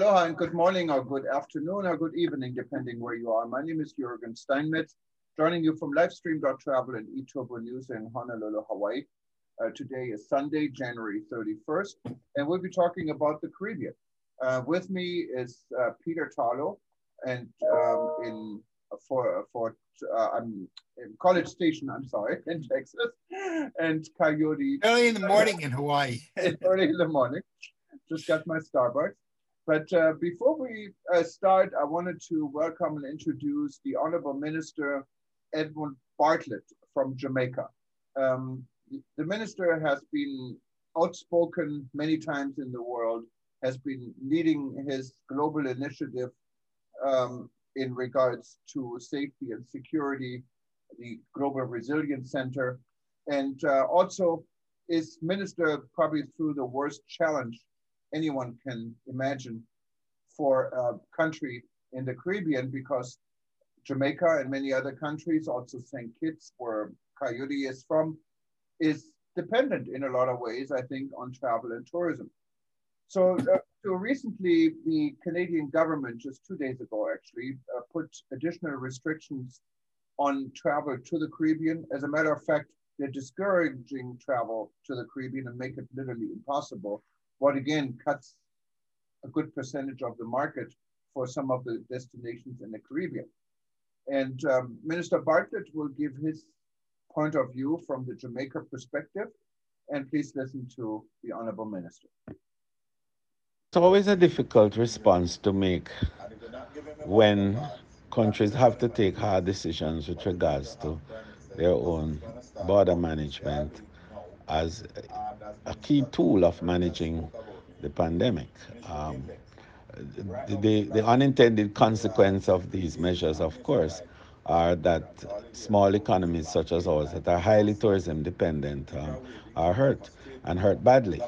Aloha and good morning or good afternoon or good evening, depending where you are. My name is Jürgen Steinmetz, joining you from Livestream.travel and eTurbo News in Honolulu, Hawaii. Uh, today is Sunday, January 31st, and we'll be talking about the Caribbean. Uh, with me is uh, Peter Tarlow, and um, in for for uh, I'm in College Station. I'm sorry, in Texas, and Kayode. Early in the morning in Hawaii. early in the morning. Just got my Starbucks. But uh, before we uh, start, I wanted to welcome and introduce the Honorable Minister Edmund Bartlett from Jamaica. Um, the minister has been outspoken many times in the world, has been leading his global initiative um, in regards to safety and security, the Global Resilience Center, and uh, also is minister probably through the worst challenge anyone can imagine for a country in the Caribbean because Jamaica and many other countries, also St. Kitts, where Kayode is from, is dependent in a lot of ways, I think, on travel and tourism. So, uh, so recently, the Canadian government, just two days ago actually, uh, put additional restrictions on travel to the Caribbean. As a matter of fact, they're discouraging travel to the Caribbean and make it literally impossible, what again cuts a good percentage of the market for some of the destinations in the Caribbean. And um, Minister Bartlett will give his point of view from the Jamaica perspective. And please listen to the Honorable Minister. It's always a difficult response to make when countries have to take hard decisions with regards to their own border management as a key tool of managing the pandemic. Um, the, the unintended consequence of these measures, of course, are that small economies such as ours that are highly tourism dependent um, are hurt and hurt badly.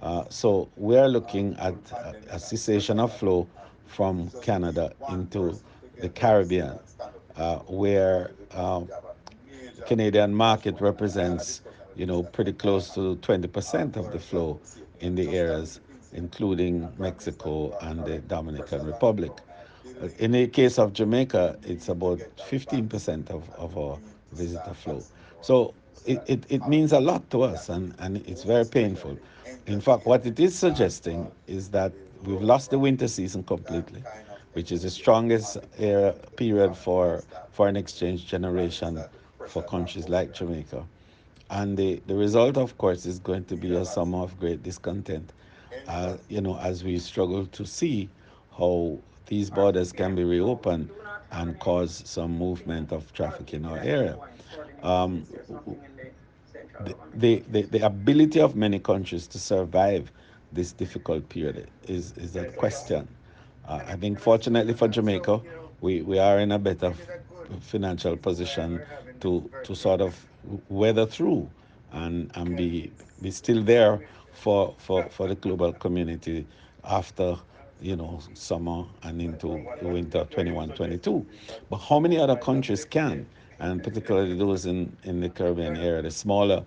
Uh, so we are looking at a, a, cessation of flow from Canada into the Caribbean, uh, where um, Canadian market represents, you know, pretty close to 20% of the flow in the areas including Mexico and the Dominican Republic. In the case of Jamaica, it's about 15% of, of our visitor flow. So it, it, it means a lot to us and, and it's very painful. In fact, what it is suggesting is that we've lost the winter season completely, which is the strongest era, period for foreign exchange generation for countries like Jamaica. And the, the result, of course, is going to be a summer of great discontent uh, you know, as we struggle to see how these borders can be reopened and cause some movement of traffic in our area. Um, the, the, the ability of many countries to survive this difficult period is, is a question. Uh, I think fortunately for Jamaica, we, we are in a better financial position to, to sort of weather through and, and be, be still there for, for, for the global community after you know summer and into winter 21 22 but how many other countries can? And particularly those in, in the caribbean area the smaller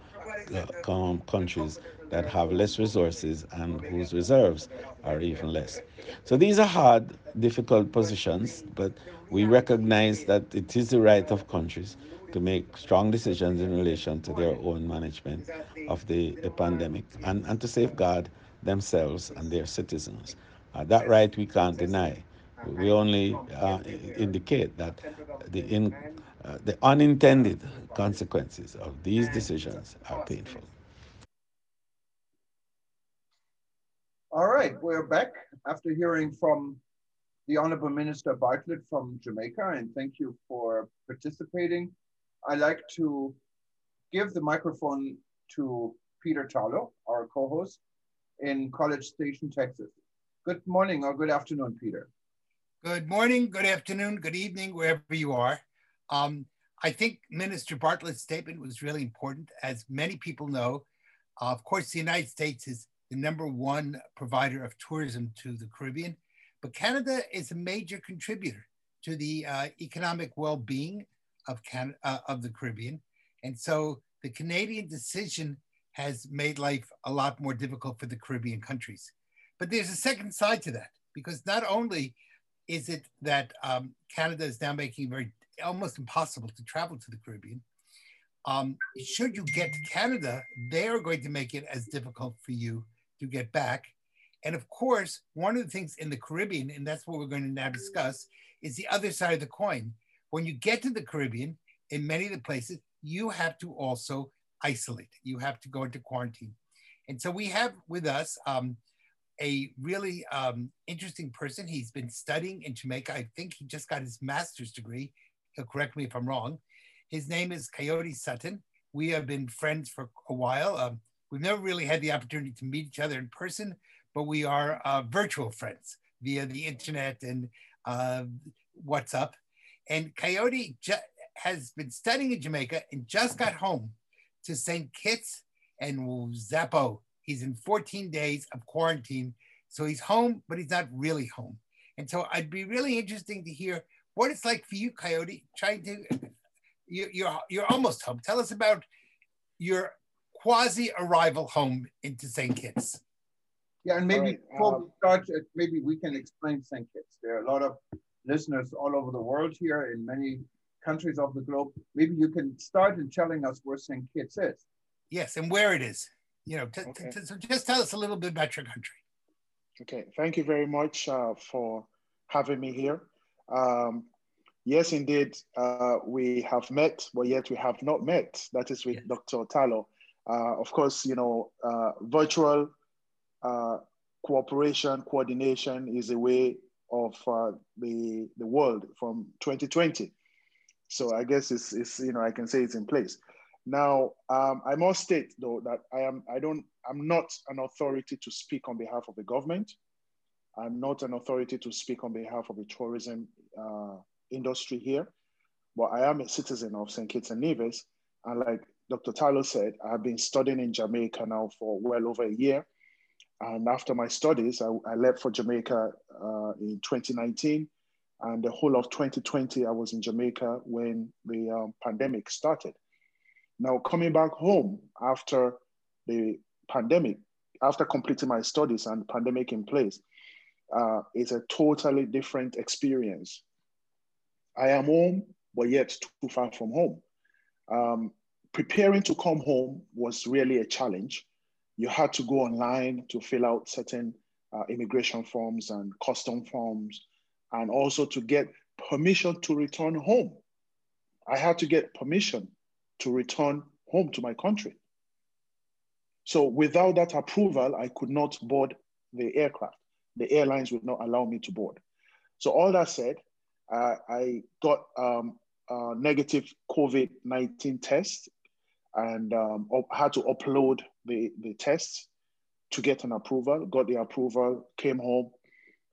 uh, countries that have less resources and whose reserves are even less. So these are hard difficult positions but we recognize that it is the right of countries to make strong decisions in relation to their own management of the, the pandemic and, and to safeguard themselves and their citizens. Uh, that right we can't deny. We only uh, indicate that the, in, uh, the unintended consequences of these decisions are painful. All right, we're back after hearing from the Honorable Minister Bartlett from Jamaica, and thank you for participating. I'd like to give the microphone to Peter Tarlow, our co-host in College Station, Texas. Good morning or good afternoon, Peter. Good morning, good afternoon, good evening, wherever you are. Um, I think Minister Bartlett's statement was really important. As many people know, uh, of course, the United States is the number one provider of tourism to the Caribbean, but Canada is a major contributor to the uh, economic well-being of, Can- uh, of the Caribbean. And so the Canadian decision has made life a lot more difficult for the Caribbean countries. But there's a second side to that. because not only is it that um, Canada is now making it very almost impossible to travel to the Caribbean. Um, should you get to Canada, they are going to make it as difficult for you to get back. And of course, one of the things in the Caribbean, and that's what we're going to now discuss, is the other side of the coin. When you get to the Caribbean, in many of the places, you have to also isolate. You have to go into quarantine. And so we have with us um, a really um, interesting person. He's been studying in Jamaica. I think he just got his master's degree. He'll correct me if I'm wrong. His name is Kayode Sutton. We have been friends for a while. Um, we've never really had the opportunity to meet each other in person, but we are uh, virtual friends via the internet and uh, WhatsApp. And Kayode ju- has been studying in Jamaica and just got home to St. Kitts and Zappo. He's in 14 days of quarantine. So he's home, but he's not really home. And so I'd be really interesting to hear what it's like for you, Kayode, trying to, you, you're, you're almost home. Tell us about your quasi arrival home into St. Kitts. Yeah, and maybe right, before um, we start, uh, maybe we can explain St. Kitts. There are a lot of listeners all over the world here in many countries of the globe. Maybe you can start in telling us where St. Kitts is. Yes, and where it is. You know, okay. so just tell us a little bit about your country. Okay, thank you very much uh, for having me here. Um, yes, indeed, uh, we have met, but yet we have not met. That is with yes. Dr. Tarlow. Uh, of course, you know, uh, virtual uh, cooperation, coordination is a way of uh, the, the world from 2020. So I guess it's, it's, you know, I can say it's in place. Now, um, I must state though that I am, I don't, I'm not an authority to speak on behalf of the government. I'm not an authority to speak on behalf of the tourism uh, industry here, but I am a citizen of St. Kitts and Nevis. And like Dr. Tarlow said, I've been studying in Jamaica now for well over a year. And after my studies, I, I left for Jamaica uh, in 2019. And the whole of 2020, I was in Jamaica when the um, pandemic started. Now, coming back home after the pandemic, after completing my studies and pandemic in place, uh, is a totally different experience. I am home, but yet too far from home. Um, preparing to come home was really a challenge. You had to go online to fill out certain uh, immigration forms and custom forms, and also to get permission to return home. I had to get permission to return home to my country. So without that approval, I could not board the aircraft. The airlines would not allow me to board. So all that said, uh, I got um, a negative COVID-19 test and um, had to upload the, the tests to get an approval, got the approval, came home.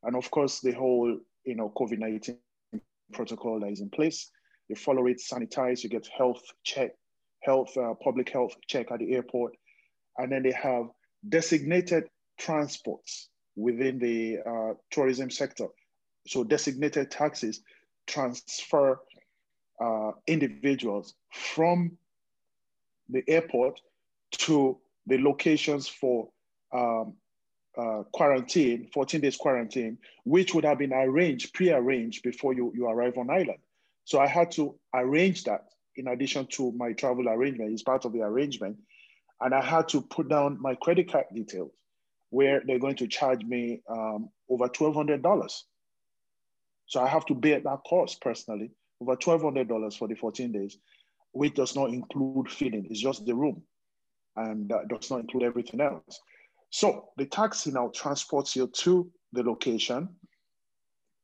And of course, the whole you know, COVID-19 protocol that is in place you follow it, sanitize, you get health check, health, uh, public health check at the airport. And then they have designated transports within the uh, tourism sector. So designated taxis transfer uh, individuals from the airport to the locations for um, uh, quarantine, 14 days quarantine, which would have been arranged, pre-arranged before you, you arrive on island. So I had to arrange that in addition to my travel arrangement. It's part of the arrangement. And I had to put down my credit card details where they're going to charge me um, over $1,200. So I have to bear that cost personally, over $1,200 for the 14 days, which does not include feeding. It's just the room and that does not include everything else. So the taxi now transports you to the location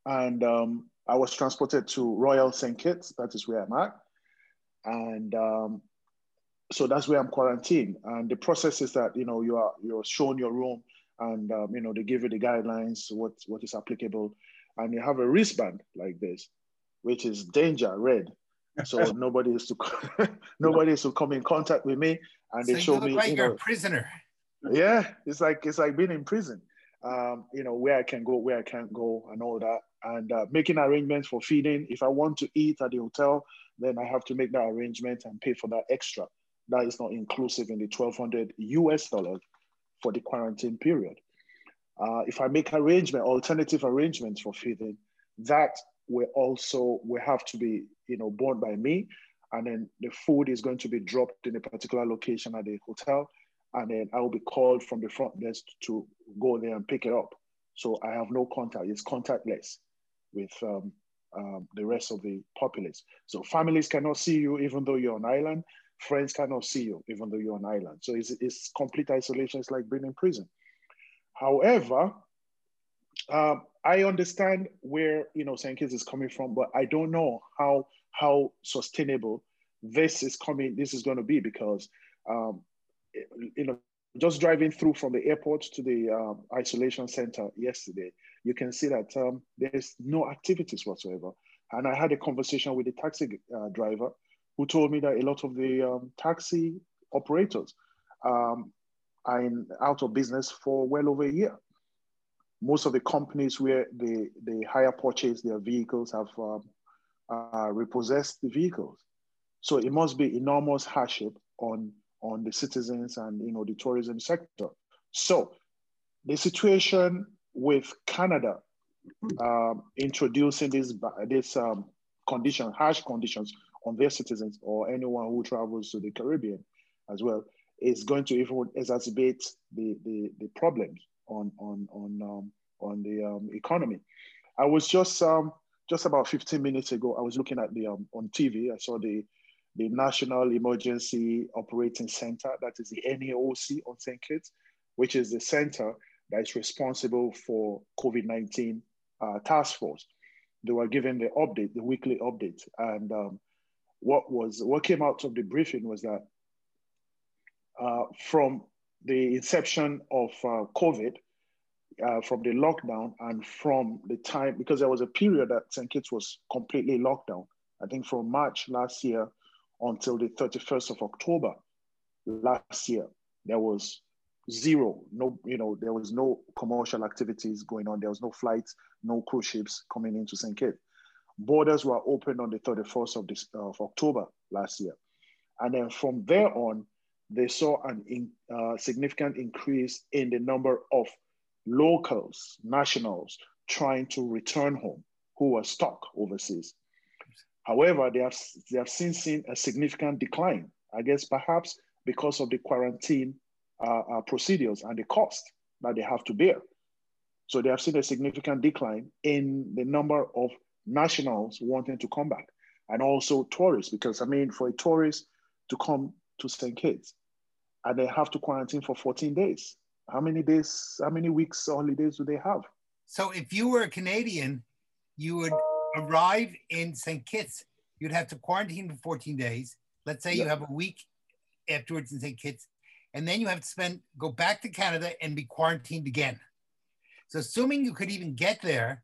and um, I was transported to Royal St. Kitts, that is where I'm at. And um, so that's where I'm quarantined. And the process is that, you know, you are, you're shown your room and, um, you know, they give you the guidelines, what, what is applicable. And you have a wristband like this, which is danger red. So nobody is to nobody is to come in contact with me, and so they show me. Like you are a prisoner. Yeah, it's like it's like being in prison. Um, you know where I can go, where I can't go, and all that and uh, making arrangements for feeding. If I want to eat at the hotel, then I have to make that arrangement and pay for that extra. That is not inclusive in the 1200 US dollars for the quarantine period. Uh, if I make arrangement, alternative arrangements for feeding, that will also will have to be you know borne by me, and then the food is going to be dropped in a particular location at the hotel, and then I will be called from the front desk to go there and pick it up. So I have no contact; it's contactless with um, um, the rest of the populace. So families cannot see you even though you're on island. Friends cannot see you even though you're on island. So it's, it's complete isolation. It's like being in prison. However, um, I understand where you know St. Kitts is coming from, but I don't know how how sustainable this is coming. This is going to be because um, you know just driving through from the airport to the um, isolation center yesterday, you can see that um, there's no activities whatsoever. And I had a conversation with a taxi uh, driver who told me that a lot of the um, taxi operators um, are in, out of business for well over a year. Most of the companies where they, they hire purchase their vehicles have um, uh, repossessed the vehicles. So it must be enormous hardship on, on the citizens and you know the tourism sector. So the situation with Canada um, introducing this this um, condition, harsh conditions on their citizens or anyone who travels to the Caribbean as well, is going to even exacerbate the, the, the problems on on on um, on the um, economy. I was just um, just about 15 minutes ago. I was looking at the um, on TV. I saw the the National Emergency Operating Center, that is the NEOC on St. Kitts, which is the center that is responsible for COVID-19 uh, task force. They were given the update, the weekly update. And um, what was what came out of the briefing was that uh, from the inception of uh, COVID, uh, from the lockdown and from the time, because there was a period that St. Kitts was completely locked down, I think from March last year until the 31st of October last year, there was zero no you know there was no commercial activities going on. There was no flights no cruise ships coming into st kitts. Borders were opened on the 31st of, this, of october last year. And then from there on they saw a in, uh, significant increase in the number of locals nationals trying to return home who were stuck overseas however they have, they have since seen a significant decline i guess perhaps because of the quarantine uh, uh, procedures and the cost that they have to bear. So they have seen a significant decline in the number of nationals wanting to come back and also tourists, because I mean, for a tourist to come to St. Kitts and they have to quarantine for 14 days, how many days, how many weeks holidays do they have? So if you were a Canadian, you would arrive in St. Kitts, you'd have to quarantine for 14 days. Let's say yeah. you have a week afterwards in St. Kitts, and then you have to spend go back to Canada and be quarantined again. So assuming you could even get there,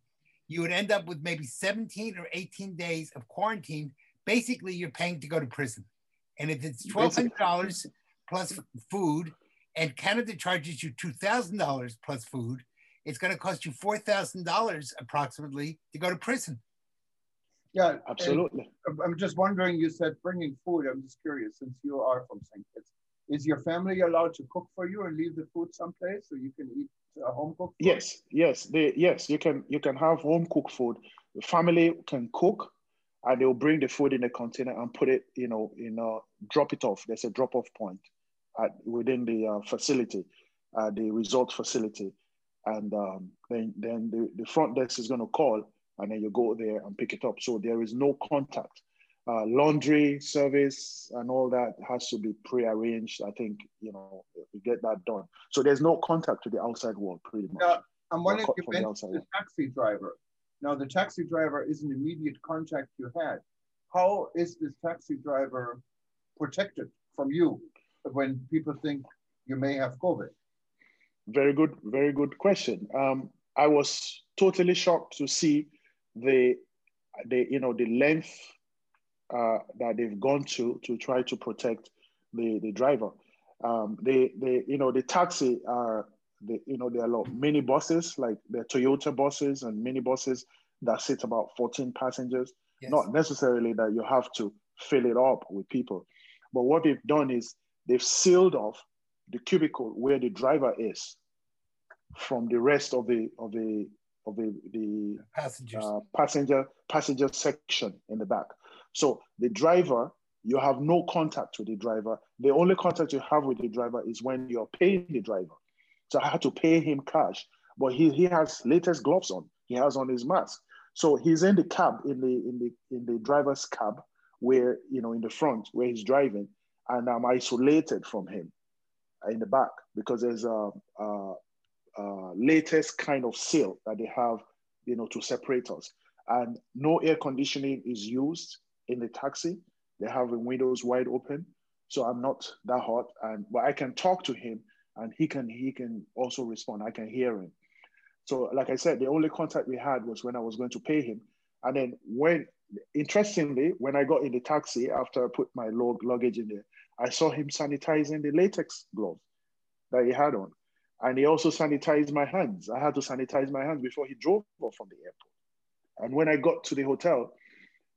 you would end up with maybe 17 or 18 days of quarantine. Basically, you're paying to go to prison. And if it's $1,200 plus food and Canada charges you $2,000 plus food, it's going to cost you $4,000 approximately to go to prison. Yeah, absolutely. I'm just wondering, you said bringing food. I'm just curious, since you are from St. Kitts, is your family allowed to cook for you and leave the food someplace so you can eat uh, home cooked food? Yes, yes, they, yes. You can you can have home cooked food. The family can cook, and they'll bring the food in a container and put it, you know, in a drop it off. There's a drop off point at, within the uh, facility, uh, the resort facility, and um, then then the, the front desk is going to call, and then you go there and pick it up. So there is no contact uh, laundry service and all that has to be pre-arranged. I think you know we get that done. So there's no contact to the outside world, pretty much. Yeah, I'm wondering if you mentioned the, the taxi driver. Now the taxi driver is an immediate contact you had. How is this taxi driver protected from you when people think you may have COVID? Very good, very good question. Um, I was totally shocked to see the the you know the length uh, that they've gone to to try to protect the, the driver. Um, they, they, you know, the taxi are, the, you know, there are a lot mini buses, like the Toyota buses and mini buses that sit about 14 passengers. Yes. Not necessarily that you have to fill it up with people. But what they've done is they've sealed off the cubicle where the driver is. from the rest of the of the of the the passengers uh, passenger passenger section in the back. So the driver, you have no contact with the driver. The only contact you have with the driver is when you're paying the driver. So I had to pay him cash, but he, he has latex gloves on. He has on his mask. So he's in the cab, in the in the in the driver's cab, where you know in the front where he's driving, and I'm isolated from him in the back because there's a, a, a latex kind of seal that they have, you know, to separate us. And no air conditioning is used in the taxi. They have the windows wide open, so I'm not that hot. And but I can talk to him, and he can he can also respond. I can hear him. So, like I said, the only contact we had was when I was going to pay him. And then when, interestingly, when I got in the taxi after I put my log luggage in there, I saw him sanitizing the latex gloves that he had on. And he also sanitized my hands. I had to sanitize my hands before he drove off from the airport. And when I got to the hotel,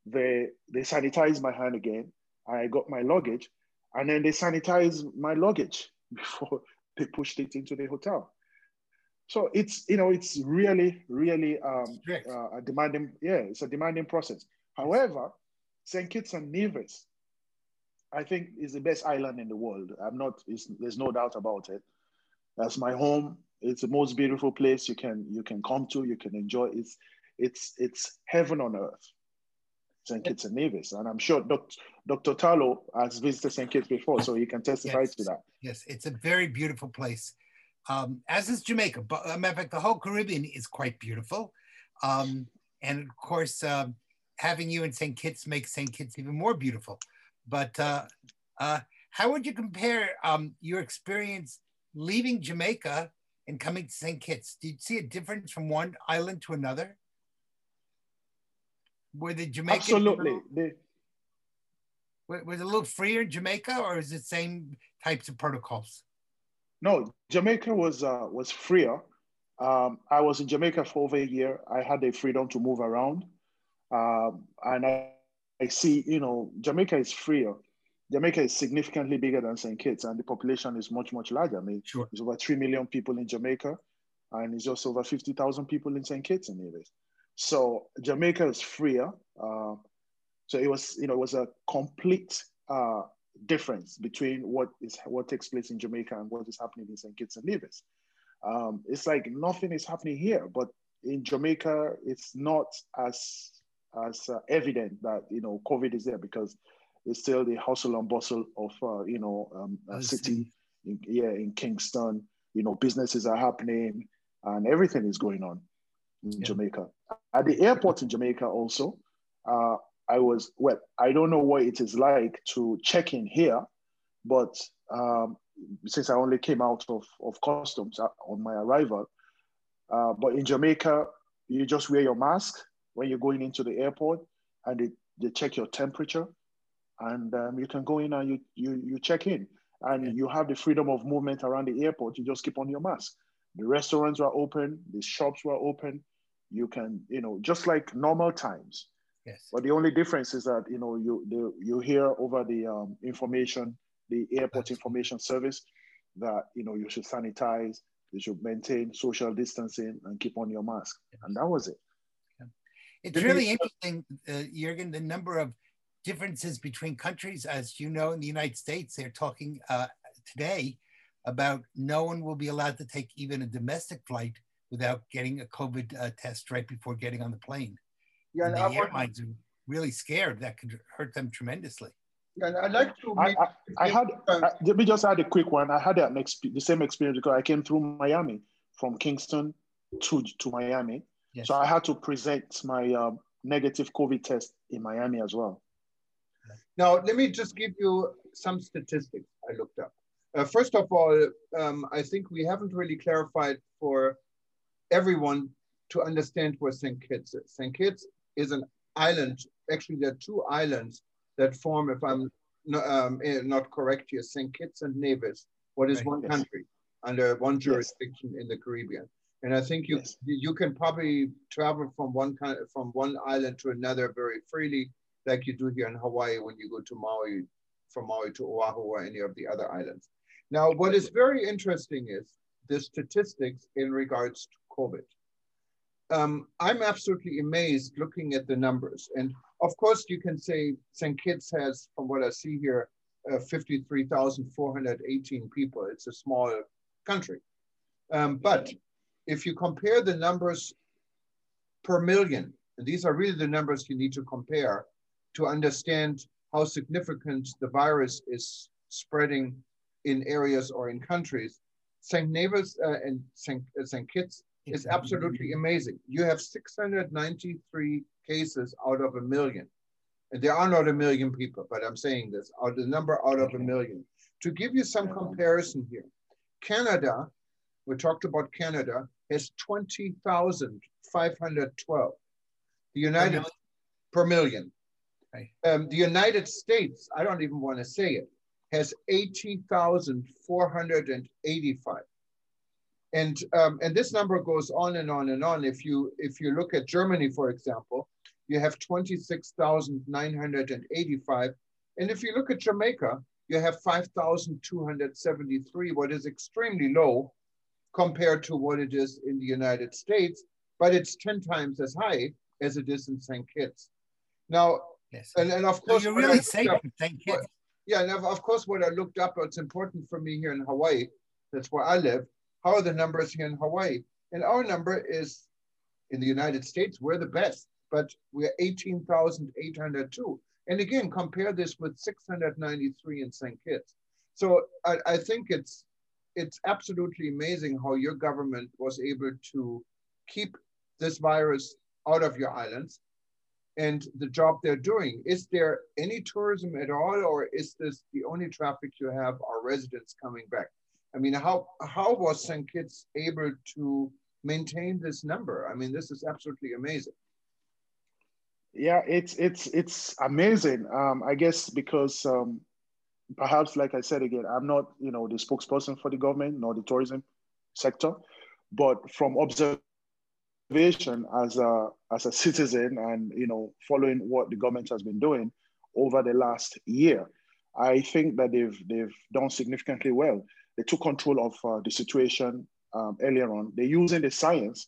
they, they sanitized my hand again. I got my luggage, and then they sanitized my luggage before they pushed it into the hotel. So it's you know it's really really um, uh, a demanding yeah it's a demanding process. However, Saint Kitts and Nevis, I think it's the best island in the world. I'm not there's no doubt about it. That's my home. It's the most beautiful place you can you can come to. You can enjoy. It's it's it's heaven on earth. St. Kitts and Nevis. And I'm sure Dr. Dr. Tarlow has visited St. Kitts before, so he can testify yes. to that. Yes, it's a very beautiful place um, as is Jamaica. But a matter of fact, the whole Caribbean is quite beautiful. Um, and of course, um, having you in St. Kitts makes St. Kitts even more beautiful. But uh, uh, how would you compare um, your experience leaving Jamaica and coming to St. Kitts? Did you see a difference from one island to another? Were the Jamaican absolutely the, was it a little freer in Jamaica, or is it same types of protocols? No, Jamaica was uh, was freer. Um, I was in Jamaica for over a year. I had the freedom to move around, um, and I, I see, you know, Jamaica is freer. Jamaica is significantly bigger than St. Kitts, and the population is much, much larger. I mean, sure. there's over 3 million people in Jamaica, and it's just over 50,000 people in St. Kitts and Nevis. So Jamaica is freer. Uh, so it was, you know, it was a complete uh, difference between what is what takes place in Jamaica and what is happening in St. Kitts and Nevis. Um, it's like nothing is happening here, but in Jamaica, it's not as as uh, evident that you know COVID is there because it's still the hustle and bustle of uh, you know um, a city, in, yeah, in Kingston. You know, businesses are happening and everything is going on in yeah. Jamaica. At the airport in Jamaica, also, uh, I was well. I don't know what it is like to check in here, but um, since I only came out of, of customs uh, on my arrival, uh, but in Jamaica, you just wear your mask when you're going into the airport, and they, they check your temperature, and um, you can go in and you you you check in, and yeah. you have the freedom of movement around the airport. You just keep on your mask. The restaurants were open, the shops were open. You can, you know, just like normal times Yes. But the only difference is that you know you the, you hear over the um, information, the airport information service, that you know you should sanitize, you should maintain social distancing, and keep on your mask, yes. and that was it. Yeah. It's really interesting, uh, Jurgen, the number of differences between countries. As you know, in the United States, they're talking uh, today about no one will be allowed to take even a domestic flight without getting a COVID uh, test right before getting on the plane. Yeah, and the airlines are really scared. That could hurt them tremendously. Yeah, I'd like to. I, I, I had. I, let me just add a quick one. I had an exp- the same experience because I came through Miami from Kingston to to Miami. Yes. So I had to present my um, negative COVID test in Miami as well. Now, let me just give you some statistics I looked up. Uh, first of all, um, I think we haven't really clarified for everyone to understand where St. Kitts is. St. Kitts is an island. Actually, there are two islands that form, if I'm not, um, eh, not correct here, St. Kitts and Nevis, what is right, one yes. country under one jurisdiction yes. in the Caribbean. And I think you yes. you can probably travel from one kind from one island to another very freely, like you do here in Hawaii when you go to Maui, from Maui to Oahu or any of the other islands. Now, what is very interesting is the statistics in regards to COVID. Um, I'm absolutely amazed looking at the numbers. And of course, you can say St. Kitts has, from what I see here, uh, 53,418 people. It's a small country. Um, but if you compare the numbers per million, and these are really the numbers you need to compare to understand how significant the virus is spreading in areas or in countries. St. Nevis uh, and St. Uh, St. Kitts is absolutely amazing. You have 693 cases out of a million. And there are not a million people, but I'm saying this, out the number out of a million. To give you some comparison here, Canada, we talked about Canada, has 20,512. The United per million. Um, the United States, I don't even want to say it, has 80,485. And, um, and this number goes on and on and on. If you, if you look at Germany, for example, you have 26,985. And if you look at Jamaica, you have 5,273, what is extremely low compared to what it is in the United States, but it's 10 times as high as it is in St. Kitts. Now, yes. and, and of course, so you're really safe in St. Kitts. Yeah, and of course, what I looked up, it's important for me here in Hawaii, that's where I live. How are the numbers here in Hawaii? And our number is in the United States, we're the best, but we're 18,802. And again, compare this with 693 in St. Kitts. So I, I think it's it's absolutely amazing how your government was able to keep this virus out of your islands and the job they're doing. Is there any tourism at all, or is this the only traffic you have are residents coming back? I mean, how, how was St. Kitts able to maintain this number? I mean, this is absolutely amazing. Yeah, it's it's it's amazing. Um, I guess because um, perhaps, like I said again, I'm not you know the spokesperson for the government nor the tourism sector, but from observation as a as a citizen and you know following what the government has been doing over the last year, I think that they've they've done significantly well. They took control of uh, the situation um, earlier on. They're using the science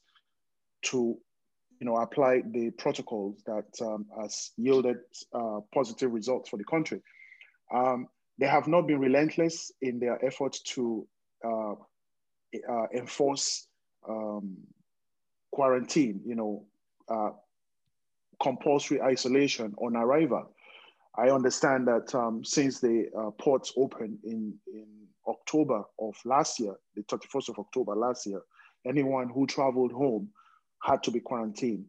to you know apply the protocols that um, has yielded uh, positive results for the country. Um, they have not been relentless in their efforts to uh, uh, enforce um, quarantine, you know, uh, compulsory isolation on arrival. I understand that um, since the uh, ports opened in, in October of last year, the 31st of October last year, anyone who traveled home had to be quarantined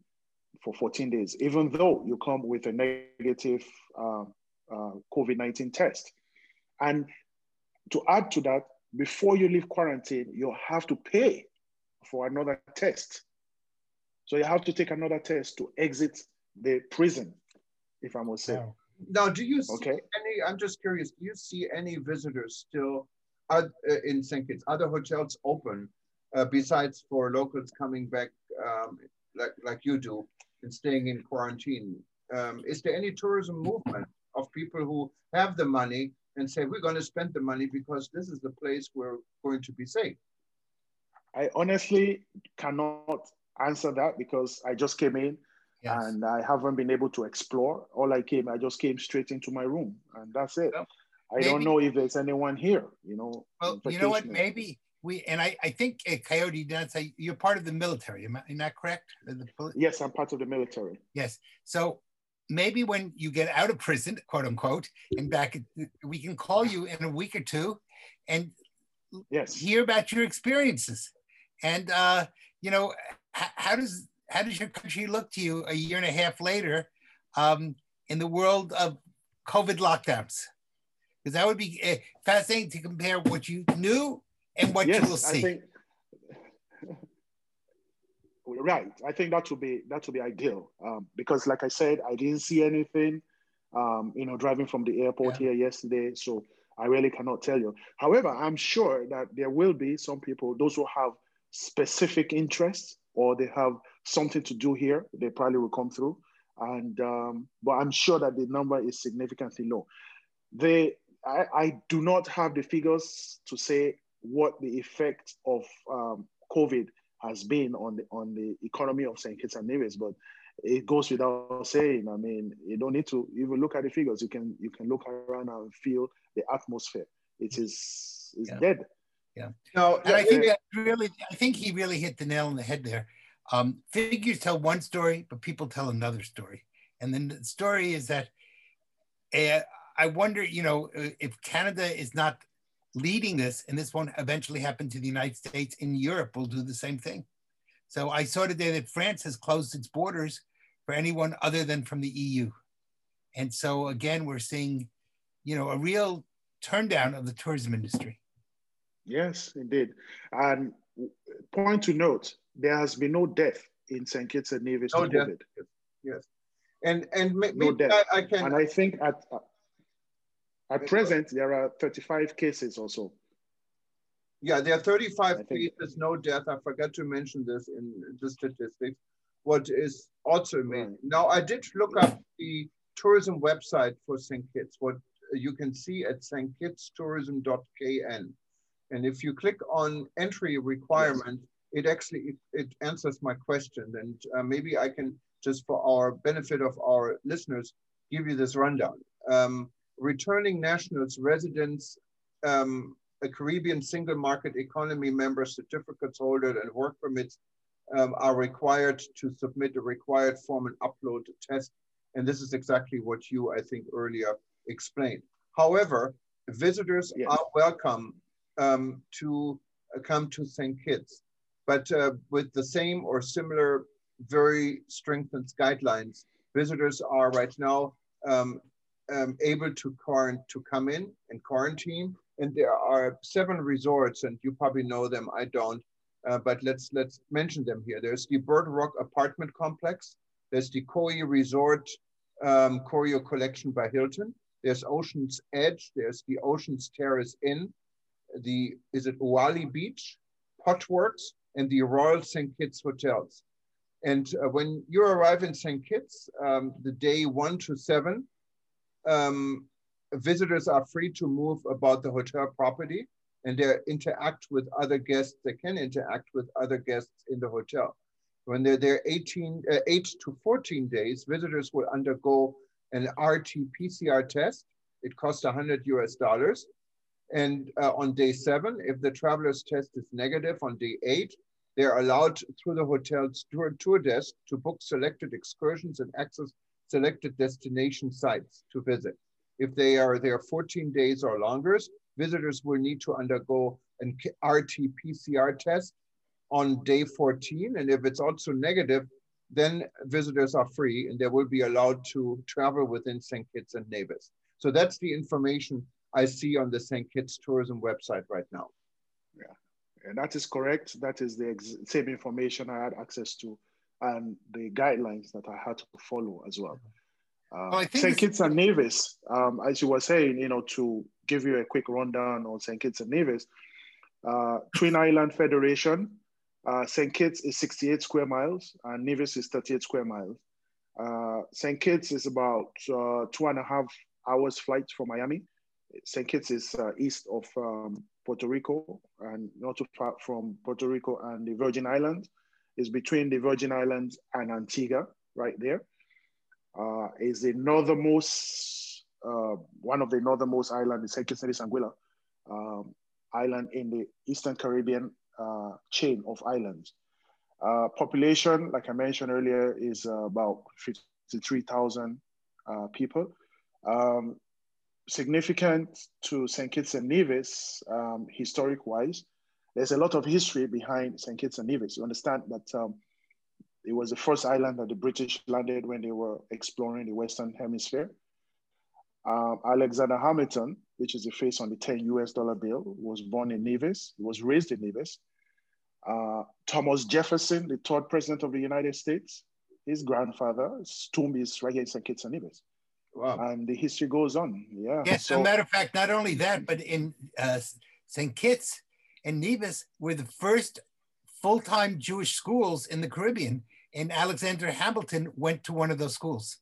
for 14 days, even though you come with a negative uh, uh, COVID 19 test. And to add to that, before you leave quarantine, you have to pay for another test. So you have to take another test to exit the prison, if I must say. Wow. Now, do you see okay. any? I'm just curious. Do you see any visitors still uh, in St. Kitts? Other hotels open uh, besides for locals coming back, um, like like you do, and staying in quarantine? Um, is there any tourism movement of people who have the money and say we're going to spend the money because this is the place we're going to be safe? I honestly cannot answer that because I just came in yes. and I haven't been able to explore. All I came, I just came straight into my room and that's it. Well, I maybe, don't know if there's anyone here, you know. Well, you know what? Maybe we, and I, I think uh, Kayode did say you're part of the military. Am, I, am that correct? The, yes, I'm part of the military. Yes. So maybe when you get out of prison, quote unquote, and back, we can call you in a week or two and yes. hear about your experiences. And, uh, you know, how does how does your country look to you a year and a half later um, in the world of COVID lockdowns? Because that would be uh, fascinating to compare what you knew and what yes, you will see. I think, right. I think that would be that would be ideal um, because, like I said, I didn't see anything. Um, you know, driving from the airport yeah. here yesterday, so I really cannot tell you. However, I'm sure that there will be some people, those who have specific interests or they have something to do here, they probably will come through. And um, but I'm sure that the number is significantly low. They, I, I do not have the figures to say what the effect of um, COVID has been on the on the economy of St. Kitts and Nevis, but it goes without saying. I mean, you don't need to even look at the figures. You can you can look around and feel the atmosphere. It is is yeah. dead. Yeah. No, and I think that really, I think he really hit the nail on the head there. Um, figures tell one story, but people tell another story. And then the story is that uh, I wonder, you know, if Canada is not leading this, and this won't eventually happen to the United States, in Europe will do the same thing. So I saw today that France has closed its borders for anyone other than from the EU. And so again, we're seeing, you know, a real turndown of the tourism industry. Yes, indeed. And point to note, there has been no death in St. Kitts and Nevis no death. COVID. Yes. And and no death. I, I, can. And I think at at present there are 35 cases or so. Yeah, there are 35 cases, no death. I forgot to mention this in the statistics. What is also amazing. Right. Now I did look up the tourism website for St. Kitts. What you can see at stkittstourism.kn. And if you click on entry requirement, yes. it actually it, it, answers my question. And uh, maybe I can just for our benefit of our listeners, give you this rundown. Um, returning nationals, residents, um, a Caribbean single market economy member, certificates holder, and work permits um, are required to submit a required form and upload a test. And this is exactly what you, I think, earlier explained. However, visitors yes. are welcome um, to uh, come to St. Kitts, but uh, with the same or similar very strengthened guidelines. Visitors are right now um, um, able to, to come in and quarantine. And there are seven resorts, and you probably know them, I don't, uh, but let's, let's mention them here. There's the Bird Rock Apartment Complex. There's the Koi Resort um, Collection by Hilton. There's Ocean's Edge. There's the Ocean's Terrace Inn the, is it Oualie Beach, Potworks, and the Royal St. Kitts Hotels. And uh, when you arrive in St. Kitts, um, the day one to seven, um, visitors are free to move about the hotel property and they interact with other guests. They can interact with other guests in the hotel. When they're there 18, uh, 8 to 14 days, visitors will undergo an RT-PCR test. It costs 100 US dollars. And uh, on day seven, if the traveler's test is negative on day eight, they're allowed through the hotel's tour, tour desk to book selected excursions and access selected destination sites to visit. If they are there 14 days or longer, visitors will need to undergo an RT-PCR test on day 14. And if it's also negative, then visitors are free and they will be allowed to travel within St. Kitts and Nevis. So that's the information I see on the St. Kitts tourism website right now. Yeah, and that is correct. That is the same information I had access to and the guidelines that I had to follow as well. Uh, well, St. Kitts and Nevis, um, as you were saying, you know, to give you a quick rundown on St. Kitts and Nevis, uh, Twin Island Federation, uh, St. Kitts is 68 square miles and Nevis is 38 square miles. Uh, St. Kitts is about uh, two and a half hours flight from Miami. St. Kitts is uh, east of um, Puerto Rico and not too far from Puerto Rico and the Virgin Islands. Is between the Virgin Islands and Antigua, right there. Uh, is the northernmost, uh, one of the northernmost islands, St. Kitts and Anguilla um, island in the Eastern Caribbean uh, chain of islands. Uh, population, like I mentioned earlier, is uh, about 53,000 uh, people. Um, significant to St. Kitts and Nevis, um, historic wise, there's a lot of history behind St. Kitts and Nevis. You understand that um, it was the first island that the British landed when they were exploring the Western Hemisphere. Um, Alexander Hamilton, which is the face on the 10 US dollar bill, was born in Nevis. He was raised in Nevis. Uh, Thomas Jefferson, the third president of the United States, his grandfather's tomb is right here in St. Kitts and Nevis. Wow. And the history goes on. Yeah. Yes. So, a matter of fact, not only that, but in uh, St. Kitts and Nevis were the first full-time Jewish schools in the Caribbean. And Alexander Hamilton went to one of those schools.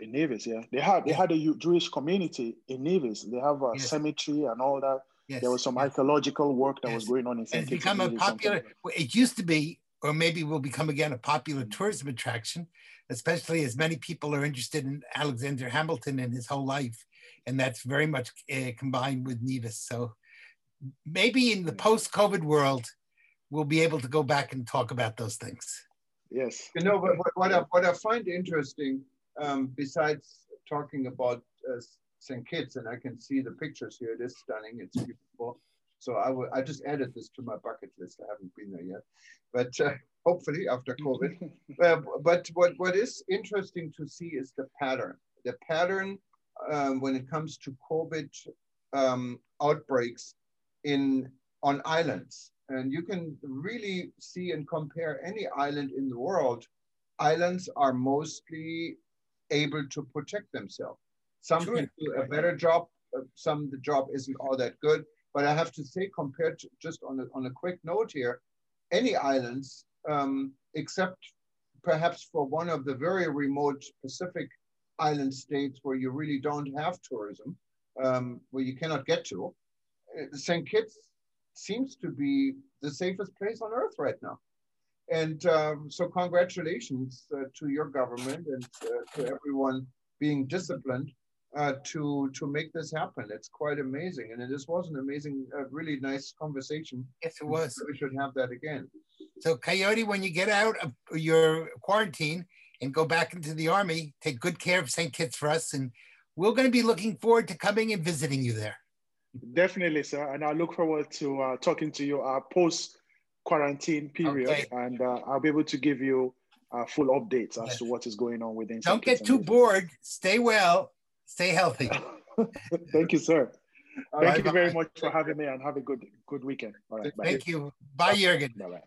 In Nevis, yeah. They had they had a Jewish community in Nevis. They have a yes. cemetery and all that. Yes. There was some archaeological work that yes. was going on in St. It's become a popular, it used to be, or maybe will become again a popular tourism attraction, especially as many people are interested in Alexander Hamilton and his whole life. And that's very much uh, combined with Nevis. So maybe in the post COVID world, we'll be able to go back and talk about those things. Yes. You know, what, what, I, what I find interesting, um, besides talking about uh, St. Kitts, and I can see the pictures here. It is stunning. It's beautiful. So I will. I just added this to my bucket list. I haven't been there yet, but uh, hopefully after COVID. uh, but what what is interesting to see is the pattern. The pattern um, when it comes to COVID um, outbreaks in on islands, and you can really see and compare any island in the world. Islands are mostly able to protect themselves. Some sure. can do a better job. Uh, some the job isn't all that good. But I have to say, compared to just on a, on a quick note here, any islands, um, except perhaps for one of the very remote Pacific island states where you really don't have tourism, um, where you cannot get to, St. Kitts seems to be the safest place on earth right now. And um, so congratulations uh, to your government and uh, to everyone being disciplined uh, to to make this happen. It's quite amazing, and this was an amazing, uh, really nice conversation. Yes, it was. We should have that again. So, Kayode, when you get out of your quarantine and go back into the army, take good care of St. Kitts for us, and we're going to be looking forward to coming and visiting you there. Definitely, sir, and I look forward to uh, talking to you uh, post quarantine period, okay. and uh, I'll be able to give you uh, full updates as to what is going on within. Don't get too bored. Stay well, Stay healthy. Thank you, sir. All Thank right, you bye. very much for having me and have a good good weekend. All right. Thank bye. you. Bye, Jürgen. Bye